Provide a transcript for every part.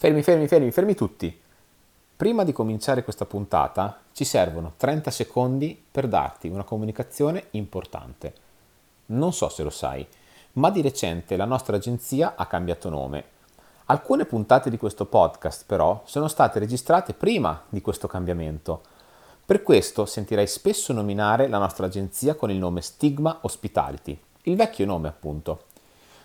Fermi, fermi, fermi, fermi tutti. Prima di cominciare questa puntata ci servono 30 secondi per darti una comunicazione importante. Non so se lo sai, ma di recente la nostra agenzia ha cambiato nome. Alcune puntate di questo podcast però sono state registrate prima di questo cambiamento. Per questo sentirai spesso nominare la nostra agenzia con il nome Stigma Hospitality, il vecchio nome appunto.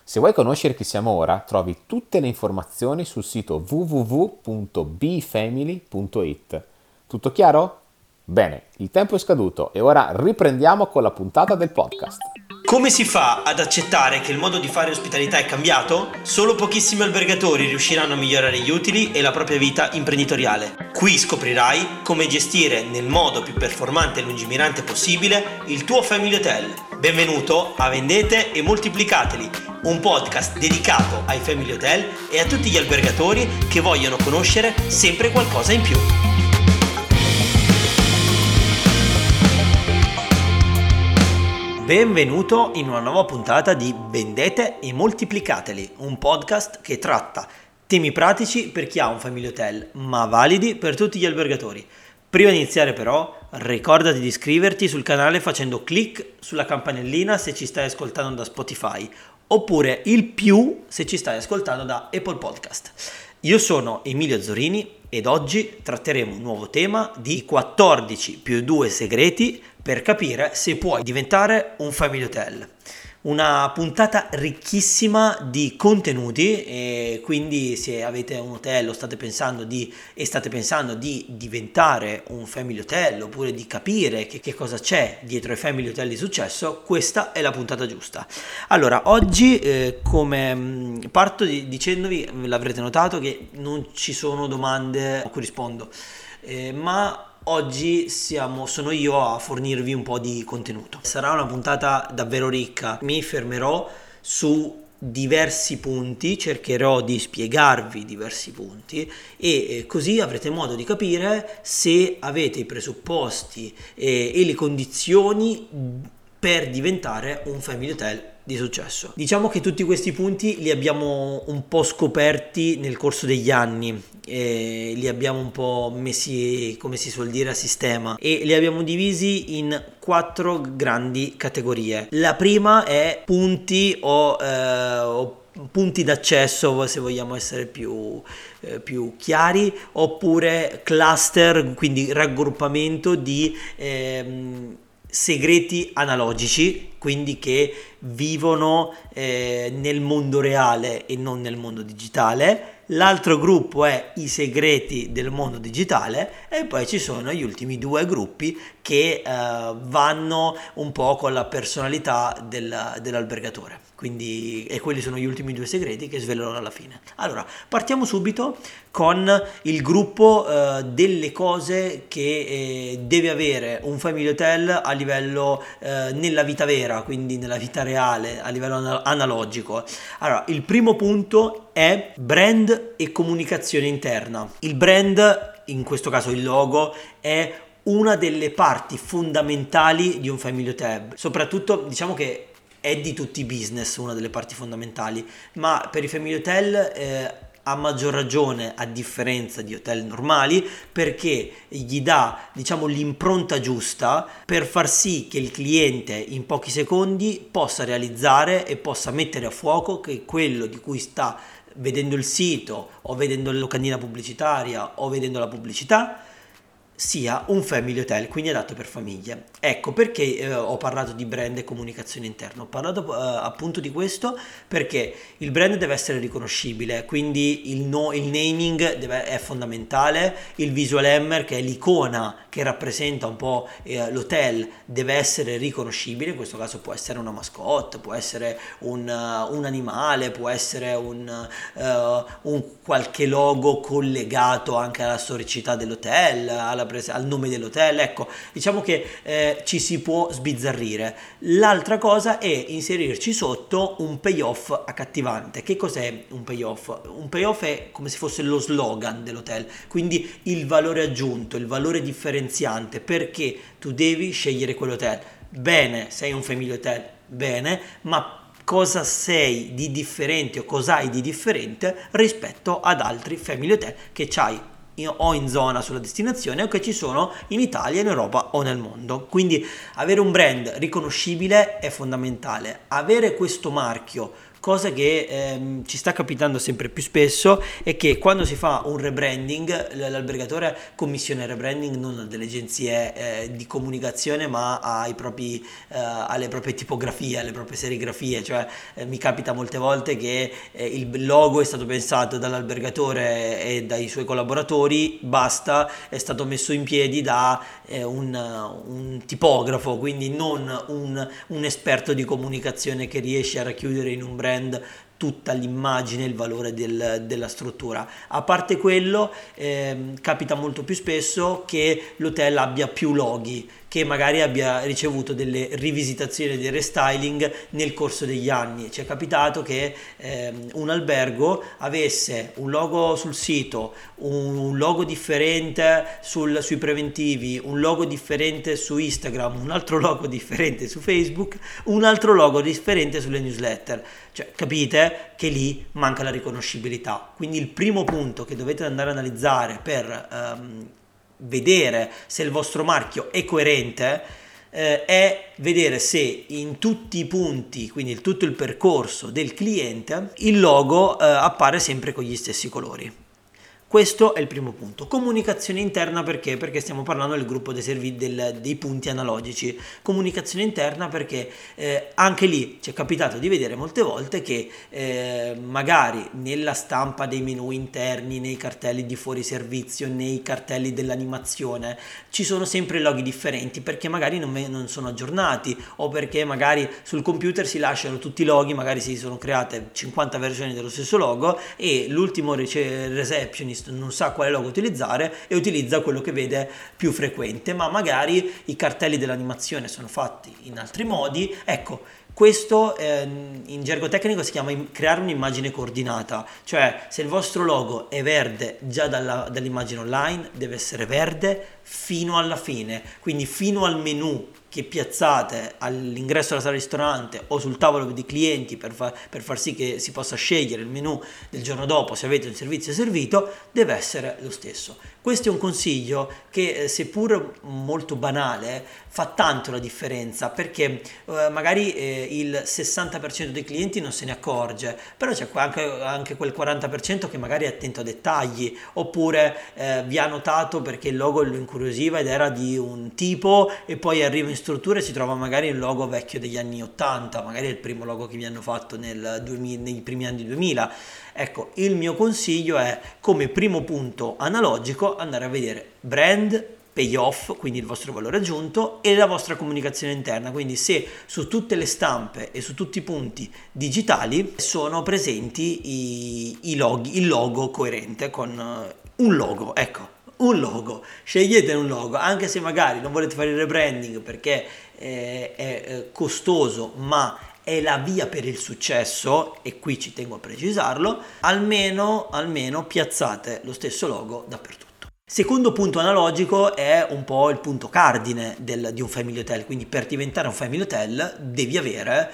Se vuoi conoscere chi siamo ora, trovi tutte le informazioni sul sito www.bfamily.it. Tutto chiaro? Bene, il tempo è scaduto e ora riprendiamo con la puntata del podcast. Come si fa ad accettare che il modo di fare ospitalità è cambiato? Solo pochissimi albergatori riusciranno a migliorare gli utili e la propria vita imprenditoriale. Qui scoprirai come gestire nel modo più performante e lungimirante possibile il tuo family hotel. Benvenuto a Vendete e Moltiplicateli un podcast dedicato ai family hotel e a tutti gli albergatori che vogliono conoscere sempre qualcosa in più. Benvenuto in una nuova puntata di Vendete e Moltiplicateli, un podcast che tratta temi pratici per chi ha un family hotel, ma validi per tutti gli albergatori. Prima di iniziare però, ricordati di iscriverti sul canale facendo clic sulla campanellina se ci stai ascoltando da Spotify oppure il più se ci stai ascoltando da Apple Podcast. Io sono Emilio Zorini ed oggi tratteremo un nuovo tema di 14 più 2 segreti per capire se puoi diventare un family hotel una puntata ricchissima di contenuti e quindi se avete un hotel o state pensando di, e state pensando di diventare un family hotel oppure di capire che, che cosa c'è dietro ai family hotel di successo, questa è la puntata giusta. Allora, oggi eh, come mm, parto di, dicendovi, l'avrete notato che non ci sono domande a cui rispondo, eh, ma Oggi siamo, sono io a fornirvi un po' di contenuto. Sarà una puntata davvero ricca. Mi fermerò su diversi punti, cercherò di spiegarvi diversi punti e eh, così avrete modo di capire se avete i presupposti e, e le condizioni per diventare un family hotel di successo. Diciamo che tutti questi punti li abbiamo un po' scoperti nel corso degli anni, li abbiamo un po' messi, come si suol dire, a sistema e li abbiamo divisi in quattro grandi categorie. La prima è punti o, eh, o punti d'accesso se vogliamo essere più, eh, più, chiari oppure cluster quindi raggruppamento di ehm, segreti analogici, quindi che vivono eh, nel mondo reale e non nel mondo digitale. L'altro gruppo è i segreti del mondo digitale e poi ci sono gli ultimi due gruppi che eh, vanno un po' con la personalità del, dell'albergatore. Quindi, e quelli sono gli ultimi due segreti che svelerò alla fine. Allora, partiamo subito con il gruppo eh, delle cose che eh, deve avere un family hotel a livello eh, nella vita vera, quindi nella vita reale, a livello anal- analogico. Allora, il primo punto è brand e comunicazione interna. Il brand, in questo caso il logo, è una delle parti fondamentali di un family hotel. Soprattutto, diciamo che è di tutti i business una delle parti fondamentali, ma per i family hotel eh, a maggior ragione a differenza di hotel normali perché gli dà diciamo l'impronta giusta per far sì che il cliente in pochi secondi possa realizzare e possa mettere a fuoco che quello di cui sta vedendo il sito o vedendo la locandina pubblicitaria o vedendo la pubblicità sia un family hotel, quindi adatto per famiglie. Ecco perché eh, ho parlato di brand e comunicazione interna. Ho parlato eh, appunto di questo perché il brand deve essere riconoscibile, quindi il, no, il naming deve, è fondamentale, il visual hammer che è l'icona che rappresenta un po' eh, l'hotel deve essere riconoscibile, in questo caso può essere una mascotte, può essere un, uh, un animale, può essere un, uh, un qualche logo collegato anche alla storicità dell'hotel, alla presa, al nome dell'hotel, ecco, diciamo che eh, ci si può sbizzarrire. L'altra cosa è inserirci sotto un payoff accattivante. Che cos'è un payoff? Un payoff è come se fosse lo slogan dell'hotel, quindi il valore aggiunto, il valore differenziante, perché tu devi scegliere quell'hotel. Bene, sei un family hotel, bene, ma cosa sei di differente o cosa hai di differente rispetto ad altri family hotel che o in zona sulla destinazione o che ci sono in Italia, in Europa o nel mondo. Quindi avere un brand riconoscibile è fondamentale. Avere questo marchio cosa che ehm, ci sta capitando sempre più spesso è che quando si fa un rebranding, l'albergatore commissiona il rebranding non a delle agenzie eh, di comunicazione ma propri, eh, alle proprie tipografie, alle proprie serigrafie, cioè eh, mi capita molte volte che eh, il logo è stato pensato dall'albergatore e dai suoi collaboratori, basta, è stato messo in piedi da eh, un, un, tipografo, quindi non un, un esperto di comunicazione che riesce a racchiudere in un brand brand tutta l'immagine e il valore del, della struttura. A parte quello, eh, capita molto più spesso che l'hotel abbia più loghi, che magari abbia ricevuto delle rivisitazioni del restyling nel corso degli anni. Ci è capitato che eh, un albergo avesse un logo sul sito, un, logo differente sul, sui preventivi, un logo differente su Instagram, un altro logo differente su Facebook, un altro logo differente sulle newsletter. Cioè, capite che lì manca la riconoscibilità. Quindi il primo punto che dovete andare a analizzare per um, vedere se il vostro marchio è coerente eh, è vedere se in tutti i punti, quindi in tutto il percorso del cliente, il logo eh, appare sempre con gli stessi colori. Questo è il primo punto. Comunicazione interna perché? Perché stiamo parlando del gruppo dei, servi- del, dei punti analogici. Comunicazione interna perché eh, anche lì ci è capitato di vedere molte volte che eh, magari nella stampa dei menu interni, nei cartelli di fuori servizio, nei cartelli dell'animazione, ci sono sempre loghi differenti perché magari non, non sono aggiornati o perché magari sul computer si lasciano tutti i loghi, magari si sono create 50 versioni dello stesso logo e l'ultimo receptionist receptionist non sa quale logo utilizzare e utilizza quello che vede più frequente, ma magari i cartelli dell'animazione sono fatti in altri modi. Ecco, questo eh, in gergo tecnico si chiama creare un'immagine coordinata, cioè se il vostro logo è verde già dalla, dall'immagine online, deve essere verde fino alla fine, quindi fino al menu che piazzate all'ingresso della sala ristorante o sul tavolo di clienti per, fa- per, far sì che si possa scegliere il menu del giorno dopo se avete un servizio servito, deve essere lo stesso. Questo è un consiglio che eh, seppur molto banale fa tanto la differenza perché eh, magari eh, il 60% dei clienti non se ne accorge, però c'è anche, anche quel 40% che magari è attento a dettagli oppure eh, vi ha notato perché il logo lo incuriosiva ed era di un tipo e poi arriva in struttura e si trova magari il logo vecchio degli anni 80, magari il primo logo che vi hanno fatto nel 2000, nei primi anni 2000. Ecco, il mio consiglio è come primo punto analogico andare a vedere brand, payoff, quindi il vostro valore aggiunto, e la vostra comunicazione interna. Quindi se su tutte le stampe e su tutti i punti digitali sono presenti i, i loghi, il logo coerente con uh, un logo, ecco un logo, scegliete un logo, anche se magari non volete fare il rebranding perché è, è costoso, ma è la via per il successo, e qui ci tengo a precisarlo, almeno, almeno piazzate lo stesso logo dappertutto. Secondo punto analogico è un po' il punto cardine del, di un family hotel, quindi per diventare un family hotel devi avere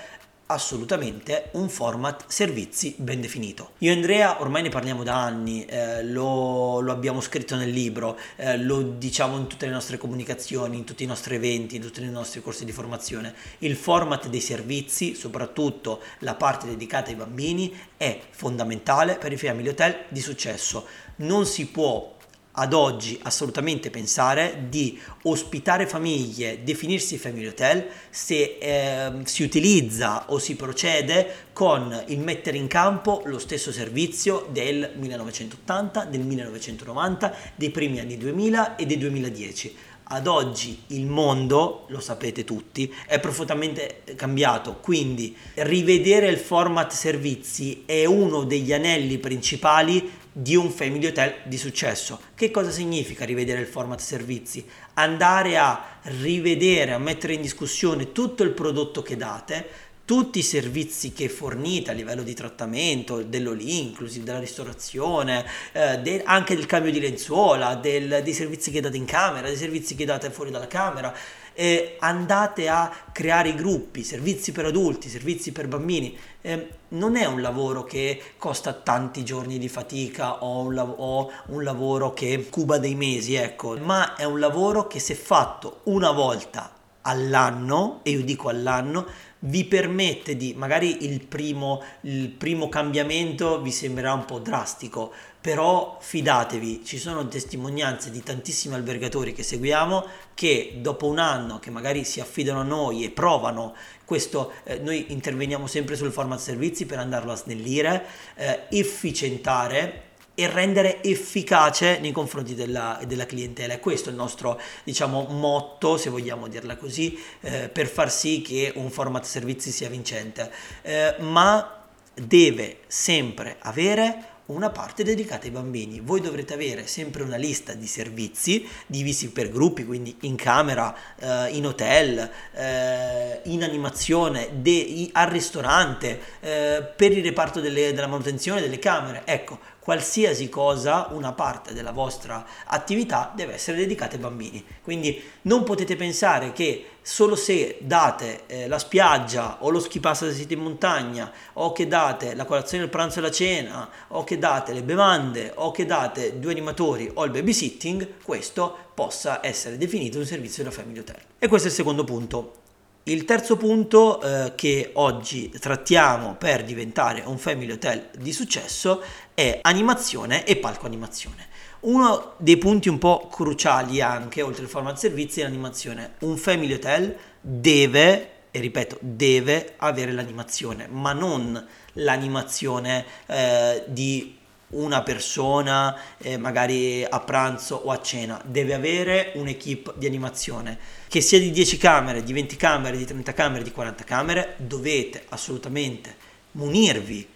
assolutamente un format servizi ben definito. Io e Andrea ormai ne parliamo da anni, eh, lo, lo, abbiamo scritto nel libro, eh, lo diciamo in tutte le nostre comunicazioni, in tutti i nostri eventi, in tutti i nostri corsi di formazione. Il format dei servizi, soprattutto la parte dedicata ai bambini, è fondamentale per i family hotel di successo. Non si può ad oggi assolutamente pensare di ospitare famiglie, definirsi family hotel se eh, si utilizza o si procede con il mettere in campo lo stesso servizio del 1980, del 1990, dei primi anni 2000 e dei 2010 ad oggi il mondo, lo sapete tutti, è profondamente cambiato, quindi rivedere il format servizi è uno degli anelli principali di un family hotel di successo. Che cosa significa rivedere il format servizi? Andare a rivedere, a mettere in discussione tutto il prodotto che date, tutti i servizi che fornite a livello di trattamento, dell'all inclusive, della ristorazione, eh, de- anche del cambio di lenzuola, del, dei servizi che date in camera, dei servizi che date fuori dalla camera, eh, andate a creare gruppi, servizi per adulti, servizi per bambini. Eh, non è un lavoro che costa tanti giorni di fatica o un, lav- o un lavoro che cuba dei mesi, ecco, ma è un lavoro che se fatto una volta all'anno, e io dico all'anno, vi permette di, magari il primo, il primo cambiamento vi sembrerà un po' drastico, però fidatevi, ci sono testimonianze di tantissimi albergatori che seguiamo che dopo un anno che magari si affidano a noi e provano questo, eh, noi interveniamo sempre sul format servizi per andarlo a snellire, eh, efficientare e rendere efficace nei confronti della, della, clientela. Questo è il nostro, diciamo, motto, se vogliamo dirla così, eh, per far sì che un format servizi sia vincente. Eh, ma deve sempre avere una parte dedicata ai bambini. Voi dovrete avere sempre una lista di servizi divisi per gruppi, quindi in camera, eh, in hotel, eh, in animazione, de- al ristorante, eh, per il reparto delle, della manutenzione delle camere. Ecco, qualsiasi cosa, una parte della vostra attività deve essere dedicata ai bambini. Quindi non potete pensare che solo se date eh, la spiaggia o lo ski pass se siete in montagna o che date la colazione, il pranzo e la cena o che date le bevande o che date due animatori o il babysitting, questo possa essere definito un servizio da family hotel. E questo è il secondo punto. Il terzo punto eh, che oggi trattiamo per diventare un family hotel di successo è animazione e palco animazione. Uno dei punti un po' cruciali anche, oltre al format servizi, è l'animazione. Un family hotel deve, e ripeto, deve avere l'animazione, ma non l'animazione eh, di una persona eh, magari a pranzo o a cena, deve avere un'equipe di animazione. Che sia di 10 camere, di 20 camere, di 30 camere, di 40 camere, dovete assolutamente munirvi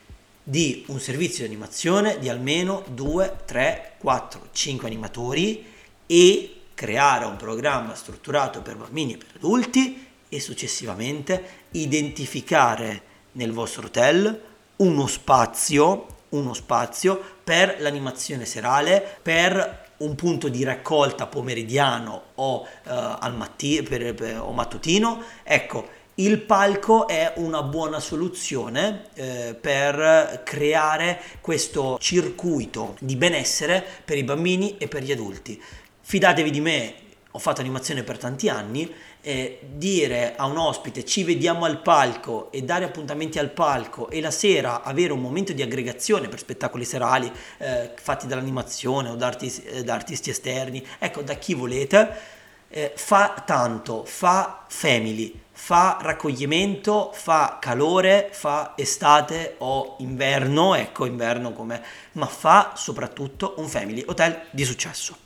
di un servizio di animazione di almeno 2, 3, 4, 5 animatori e creare un programma strutturato per bambini e per adulti e successivamente identificare nel vostro hotel uno spazio uno spazio per l'animazione serale, per un punto di raccolta pomeridiano o, uh, al matti- per, per, o mattutino. Ecco, il palco è una buona soluzione eh, per creare questo circuito di benessere per i bambini e per gli adulti. Fidatevi di me, ho fatto animazione per tanti anni eh, dire a un ospite ci vediamo al palco e dare appuntamenti al palco e la sera avere un momento di aggregazione per spettacoli serali eh, fatti dall'animazione o da artisti, eh, da artisti, esterni, ecco da chi volete, eh, fa tanto, fa family, fa raccoglimento, fa calore, fa estate o inverno, ecco inverno come, ma fa soprattutto un family hotel di successo.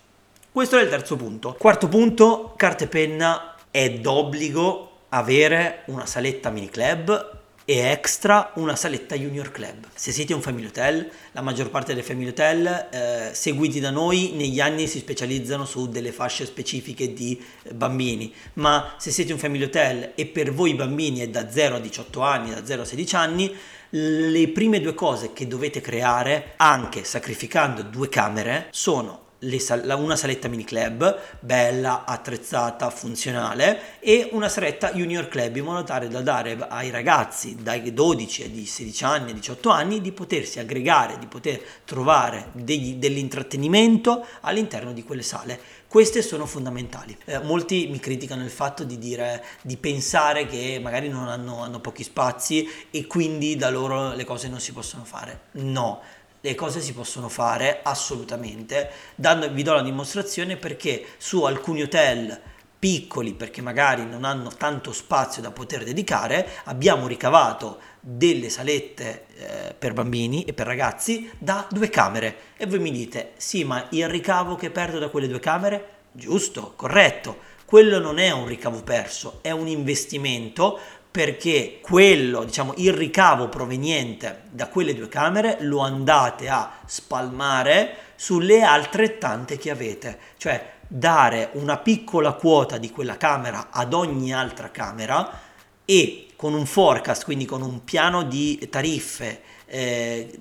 Questo è il terzo punto. Quarto punto, carta e penna è d'obbligo avere una saletta mini club e extra una saletta junior club. Se siete un family hotel, la maggior parte delle family hotel eh, seguiti da noi negli anni si specializzano su delle fasce specifiche di bambini, ma se siete un family hotel e per voi bambini è da 0 a 18 anni, da 0 a 16 anni, le prime due cose che dovete creare, anche sacrificando due camere, sono sal- una saletta mini club bella, attrezzata, funzionale e una saletta junior club in modo tale da dare ai ragazzi dai 12 ai 16 anni, 18 anni di potersi aggregare, di poter trovare degli, dell'intrattenimento all'interno di quelle sale. Queste sono fondamentali. Eh, molti mi criticano il fatto di dire, di pensare che magari non hanno, hanno pochi spazi e quindi da loro le cose non si possono fare. No, le cose si possono fare assolutamente, dando, vi do la dimostrazione perché su alcuni hotel piccoli, perché magari non hanno tanto spazio da poter dedicare, abbiamo ricavato delle salette eh, per bambini e per ragazzi da due camere. E voi mi dite, sì, ma il ricavo che perdo da quelle due camere? Giusto, corretto. Quello non è un ricavo perso, è un investimento perché quello, diciamo, il ricavo proveniente da quelle due camere lo andate a spalmare sulle altre tante che avete, cioè dare una piccola quota di quella camera ad ogni altra camera e con un forecast, quindi con un piano di tariffe eh,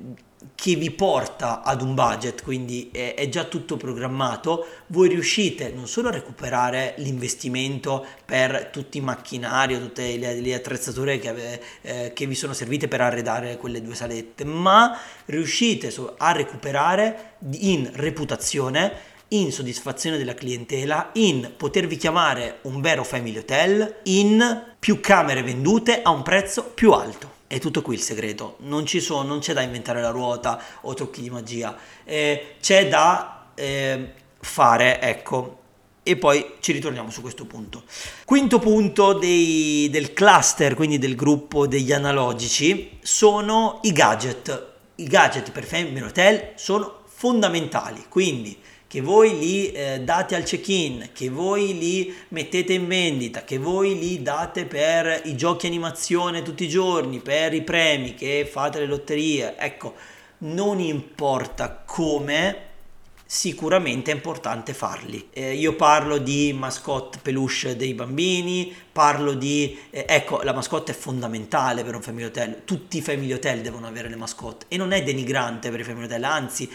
che vi porta ad un budget, quindi è, è, già tutto programmato, voi riuscite non solo a recuperare l'investimento per tutti i macchinari o tutte le, le attrezzature che, ave, eh, che, vi sono servite per arredare quelle due salette, ma riuscite a recuperare in reputazione in soddisfazione della clientela, in potervi chiamare un vero family hotel, in più camere vendute a un prezzo più alto. È tutto qui il segreto, non, sono, non c'è da inventare la ruota o trucchi di magia, eh, c'è da eh, fare, ecco, e poi ci ritorniamo su questo punto. Quinto punto dei, del cluster, quindi del gruppo degli analogici, sono i gadget. I gadget per Family Hotel sono fondamentali, quindi che voi li eh, date al check-in, che voi li mettete in vendita, che voi li date per i giochi animazione tutti i giorni, per i premi, che fate le lotterie, ecco, non importa come, sicuramente è importante farli. Eh, io parlo di mascotte peluche dei bambini, parlo di... Eh, ecco, la mascotte è fondamentale per un family hotel, tutti i family hotel devono avere le mascotte e non è denigrante per i family hotel, anzi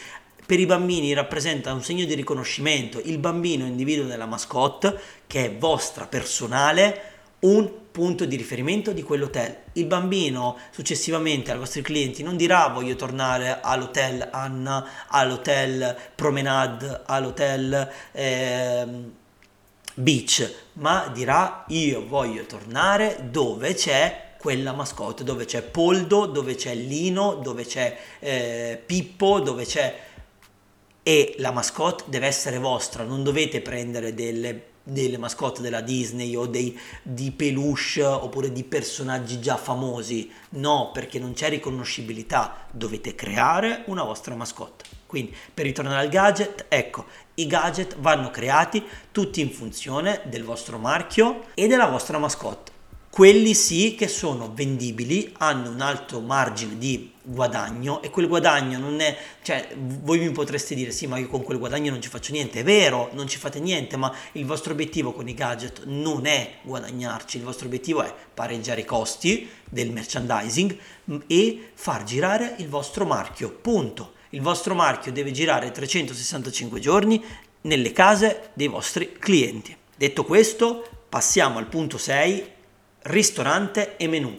per i bambini rappresenta un segno di riconoscimento. Il bambino individua nella mascotte, che è vostra personale, un punto di riferimento di quell'hotel. Il bambino successivamente ai vostri clienti non dirà voglio tornare all'hotel Anna, all'hotel Promenade, all'hotel eh, Beach, ma dirà io voglio tornare dove c'è quella mascotte, dove c'è Poldo, dove c'è Lino, dove c'è eh, Pippo, dove c'è e la mascotte deve essere vostra, non dovete prendere delle, delle mascotte della Disney o dei, di peluche oppure di personaggi già famosi, no, perché non c'è riconoscibilità, dovete creare una vostra mascotte. Quindi per ritornare al gadget, ecco, i gadget vanno creati tutti in funzione del vostro marchio e della vostra mascotte quelli sì che sono vendibili, hanno un alto margine di guadagno e quel guadagno non è, cioè voi mi potreste dire sì ma io con quel guadagno non ci faccio niente, è vero, non ci fate niente, ma il vostro obiettivo con i gadget non è guadagnarci, il vostro obiettivo è pareggiare i costi del merchandising e far girare il vostro marchio, punto. Il vostro marchio deve girare 365 giorni nelle case dei vostri clienti. Detto questo, passiamo al punto 6 ristorante e menù.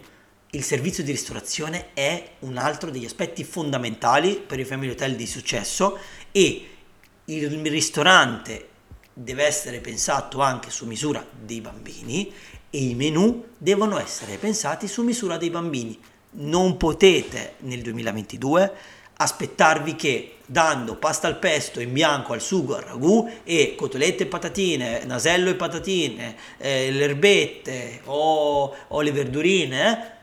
Il servizio di ristorazione è un altro degli aspetti fondamentali per i family hotel di successo e il ristorante deve essere pensato anche su misura dei bambini e i menù devono essere pensati su misura dei bambini. Non potete nel 2022 aspettarvi che dando pasta al pesto in bianco al sugo al ragù e cotolette e patatine, nasello e patatine, eh, le erbette o, o le verdurine,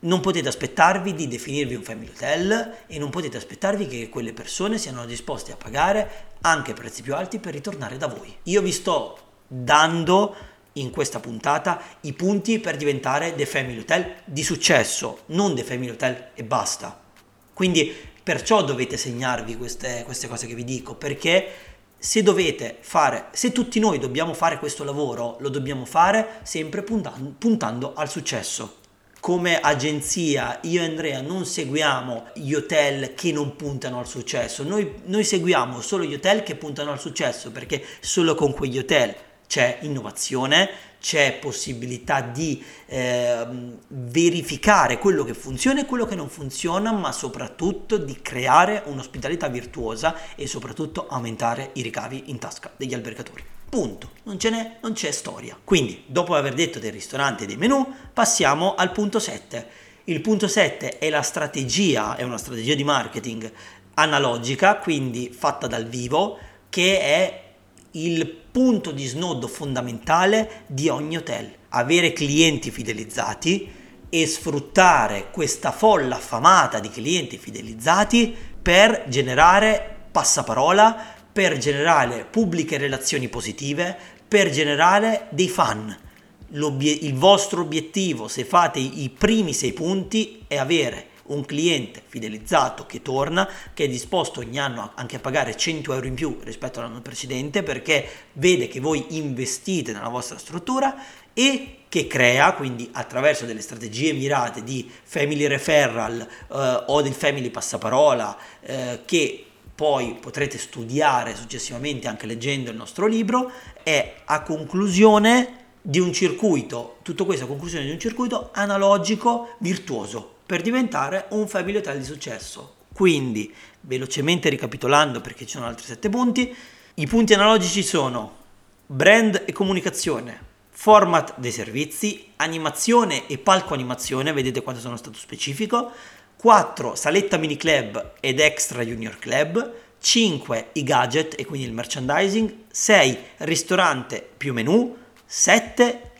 non potete aspettarvi di definirvi un family hotel e non potete aspettarvi che quelle persone siano disposte a pagare anche prezzi più alti per ritornare da voi. Io vi sto dando in questa puntata i punti per diventare The Family Hotel di successo, non The Family Hotel e basta. Quindi Perciò dovete segnarvi queste, queste cose che vi dico, perché se dovete fare, se tutti noi dobbiamo fare questo lavoro, lo dobbiamo fare sempre puntando, puntando al successo. Come agenzia, io e Andrea non seguiamo gli hotel che non puntano al successo, noi, noi seguiamo solo gli hotel che puntano al successo, perché solo con quegli hotel c'è innovazione, c'è possibilità di eh, verificare quello che funziona e quello che non funziona, ma soprattutto di creare un'ospitalità virtuosa e soprattutto aumentare i ricavi in tasca degli albergatori. Punto, non, ce n'è, non c'è storia. Quindi, dopo aver detto del ristorante e dei menù, passiamo al punto 7. Il punto 7 è la strategia, è una strategia di marketing analogica, quindi fatta dal vivo, che è il punto di snodo fondamentale di ogni hotel. Avere clienti fidelizzati e sfruttare questa folla affamata di clienti fidelizzati per generare passaparola, per generare pubbliche relazioni positive, per generare dei fan. il vostro obiettivo, se fate i primi sei punti, è avere un cliente fidelizzato che torna, che è disposto ogni anno anche a pagare 100 euro in più rispetto all'anno precedente perché vede che voi investite nella vostra struttura e che crea, quindi attraverso delle strategie mirate di family referral eh, o del family passaparola, eh, che poi potrete studiare successivamente anche leggendo il nostro libro, è a conclusione di un circuito, tutto questo a conclusione di un circuito analogico virtuoso per diventare un family hotel di successo. Quindi, velocemente ricapitolando perché ci sono altri sette punti, i punti analogici sono brand e comunicazione, format dei servizi, animazione e palco animazione, vedete quanto sono stato specifico, 4 saletta mini club ed extra junior club, 5 i gadget e quindi il merchandising, 6 ristorante più menu, 7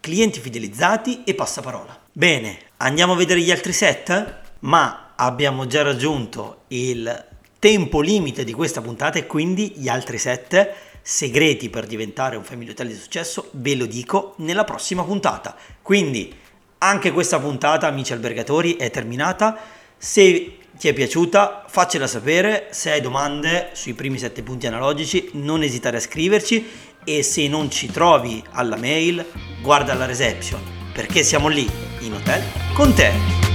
clienti fidelizzati e passaparola. Bene, andiamo a vedere gli altri set? Ma abbiamo già raggiunto il tempo limite di questa puntata e quindi gli altri 7 segreti per diventare un family hotel di successo, ve lo dico nella prossima puntata. Quindi anche questa puntata, amici albergatori, è terminata. Se ti è piaciuta, faccela sapere. Se hai domande sui primi sette punti analogici, non esitare a scriverci. E se non ci trovi alla mail, guarda la reception, perché siamo lì in hotel con te.